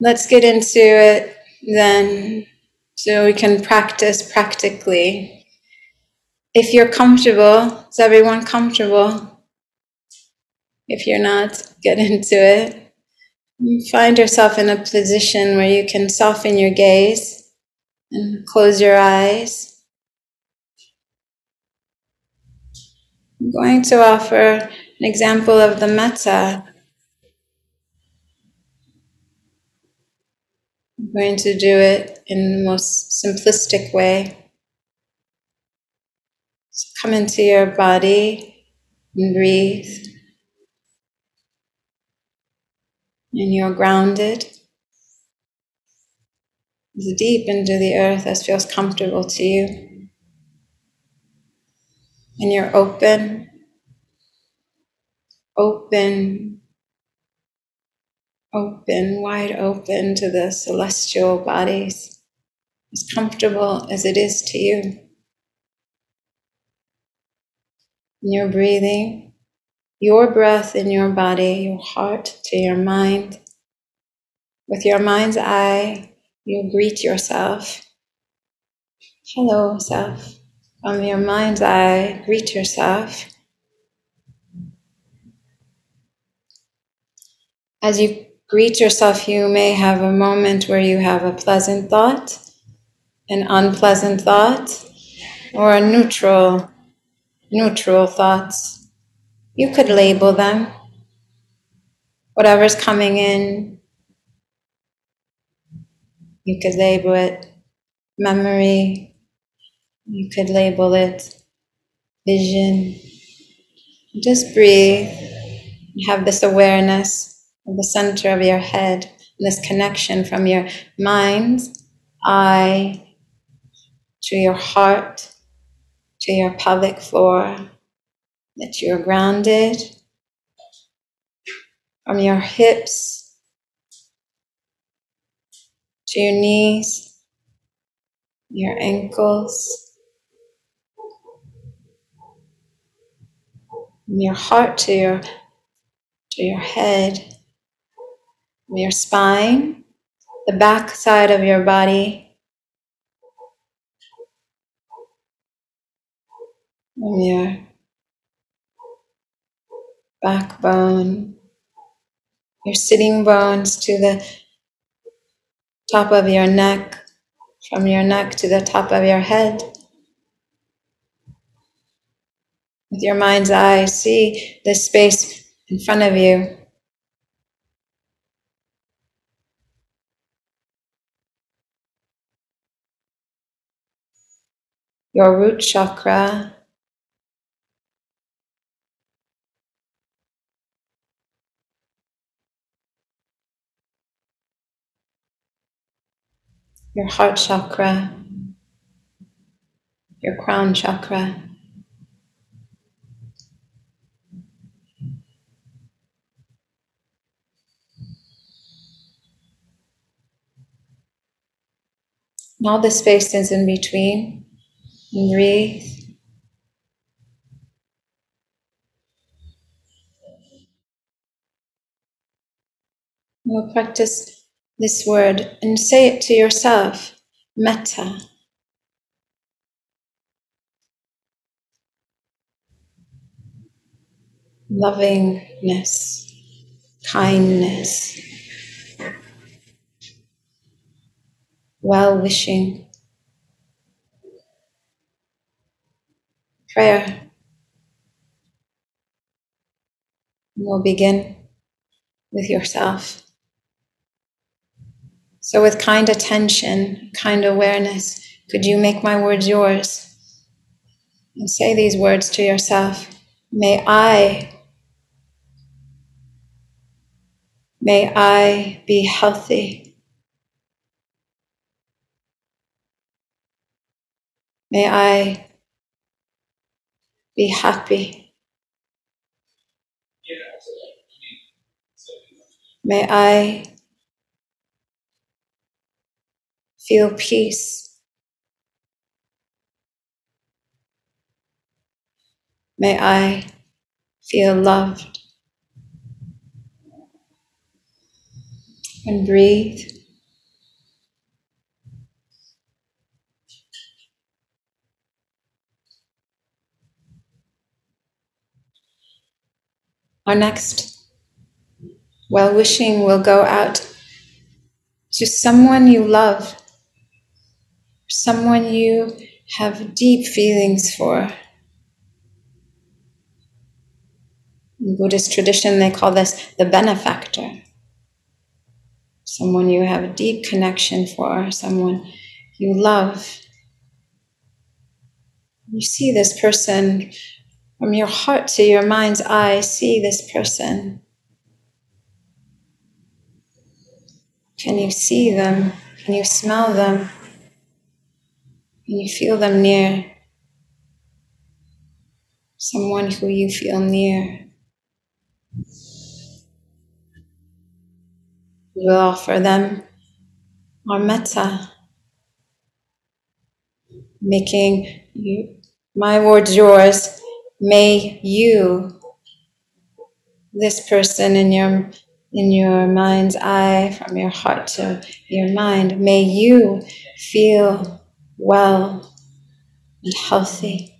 let's get into it then so we can practice practically. If you're comfortable, is everyone comfortable? If you're not, get into it. Find yourself in a position where you can soften your gaze and close your eyes. I'm going to offer an example of the metta I'm going to do it in the most simplistic way. So come into your body and breathe. And you're grounded as deep into the earth as feels comfortable to you. And you're open, open open, wide open to the celestial bodies, as comfortable as it is to you. In your breathing, your breath in your body, your heart to your mind. With your mind's eye, you greet yourself. Hello, self. From your mind's eye, greet yourself. As you greet yourself, you may have a moment where you have a pleasant thought, an unpleasant thought, or a neutral, neutral thoughts. You could label them. Whatever's coming in, you could label it memory, you could label it vision. Just breathe. Have this awareness the center of your head, this connection from your mind, eye, to your heart, to your pelvic floor, that you're grounded. From your hips to your knees, your ankles, from your heart to your to your head your spine, the back side of your body, and your backbone, your sitting bones to the top of your neck, from your neck to the top of your head. With your mind's eye, see the space in front of you. Your root chakra, your heart chakra, your crown chakra. And all the spaces in between. Breathe. We'll practice this word and say it to yourself metta. Lovingness, kindness, well wishing. Oh, prayer. We'll begin with yourself. So, with kind attention, kind awareness, could you make my words yours? And say these words to yourself May I, may I be healthy. May I be happy. May I feel peace. May I feel loved. And breathe. Our next well wishing will go out to someone you love, someone you have deep feelings for. In Buddhist tradition, they call this the benefactor. Someone you have a deep connection for, someone you love. You see this person from your heart to your mind's eye, see this person. Can you see them? Can you smell them? Can you feel them near? Someone who you feel near. We will offer them our metta, making you, my words yours, may you, this person in your in your mind's eye, from your heart to your mind, may you feel well and healthy.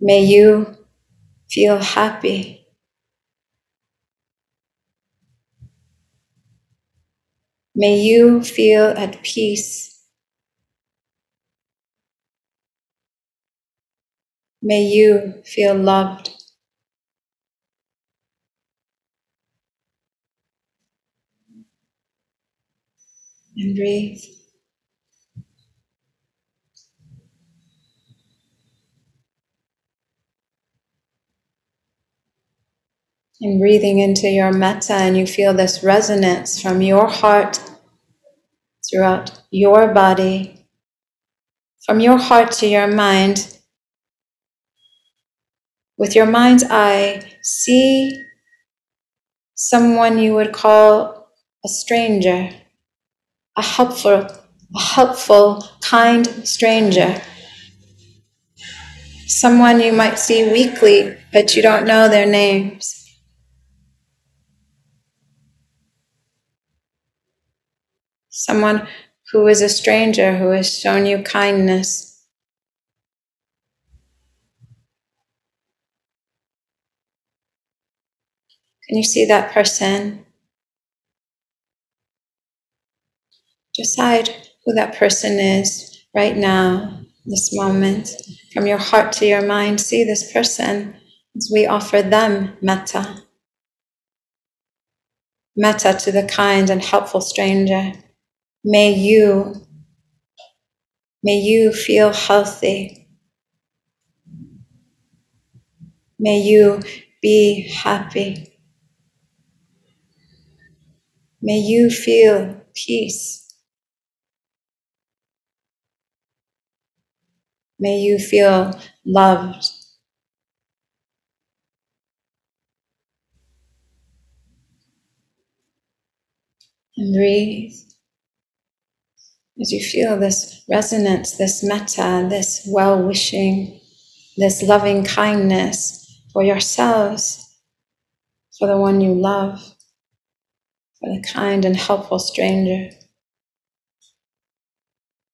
May you feel happy. May you feel at peace. May you feel loved. And breathe. And breathing into your metta, and you feel this resonance from your heart throughout your body, from your heart to your mind. With your mind's eye, see someone you would call a stranger, a helpful, a helpful, kind stranger. Someone you might see weekly, but you don't know their names. Someone who is a stranger who has shown you kindness. Can you see that person? Decide who that person is right now, this moment. From your heart to your mind, see this person as we offer them metta. Metta to the kind and helpful stranger. May you, may you feel healthy. May you be happy. May you feel peace. May you feel loved. And breathe as you feel this resonance, this metta, this well wishing, this loving kindness for yourselves, for the one you love, for the kind and helpful stranger.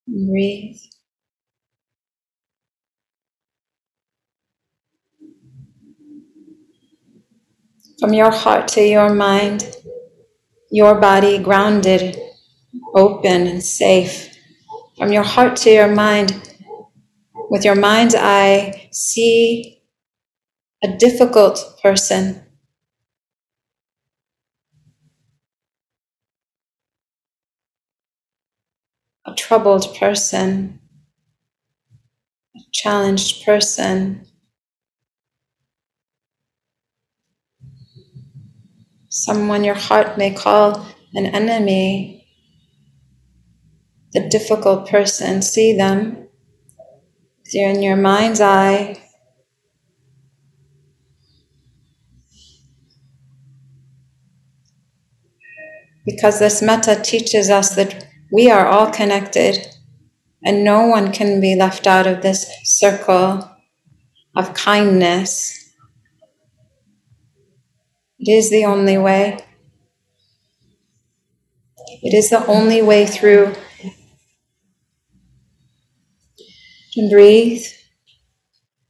Breathe. From your heart to your mind, your body grounded open and safe. From your heart to your mind, with your mind's eye, see a difficult person. A troubled person, a challenged person, someone your heart may call an enemy the difficult person, see them. You're in your mind's eye. Because this metta teaches us that we are all connected and no one can be left out of this circle of kindness It is the only way. It is the only way through. And breathe.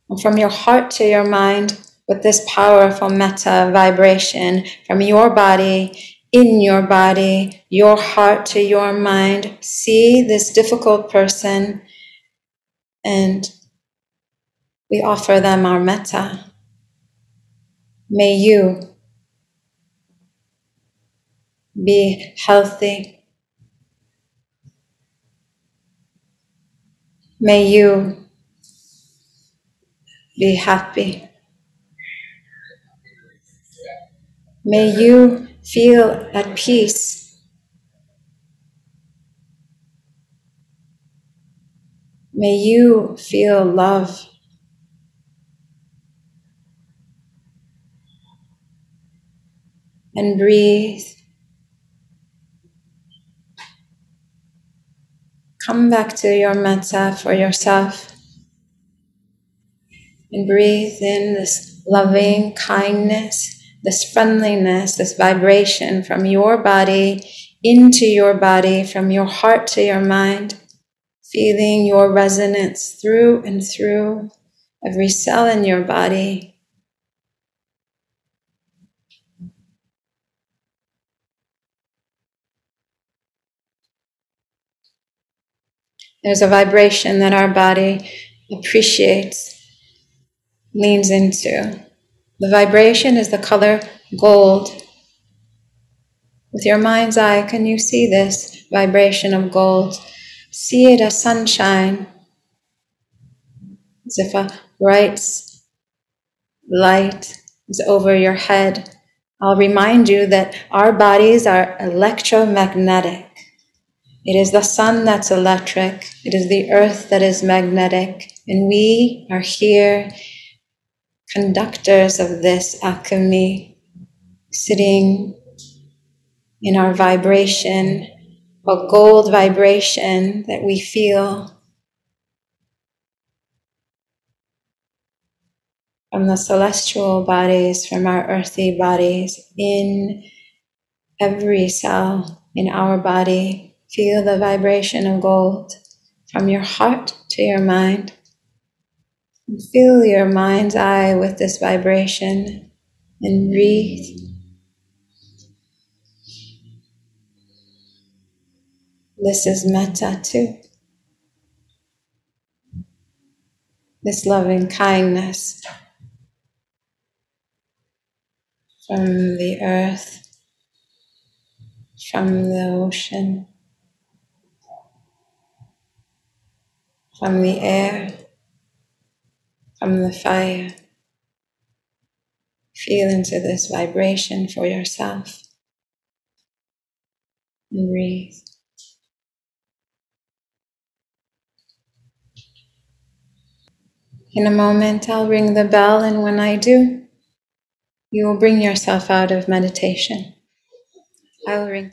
And from your heart to your mind, with this powerful metta vibration from your body, in your body, your heart to your mind, see this difficult person and we offer them our metta. May you be healthy. May you be happy. May you feel at peace. May you feel love. And breathe. Come back to your metta for yourself and breathe in this loving kindness, this friendliness, this vibration from your body into your body, from your heart to your mind, feeling your resonance through and through every cell in your body. There's a vibration that our body appreciates leans into. The vibration is the color gold. With your mind's eye, can you see this vibration of gold? See it as sunshine, as if a bright light is over your head. I'll remind you that our bodies are electromagnetic. It is the sun that's electric, it is the earth that is magnetic, and we are here conductors of this alchemy, sitting in our vibration, a gold vibration that we feel from the celestial bodies, from our earthy bodies, in every cell in our body. Feel the vibration of gold from your heart to your mind. And Fill your mind's eye with this vibration and breathe. This is metta too. This loving kindness from the earth, from the ocean, from the air from the fire. Feel into this vibration for yourself and breathe. In a moment, I'll ring the bell, and when I do, you will bring yourself out of meditation. I will ring.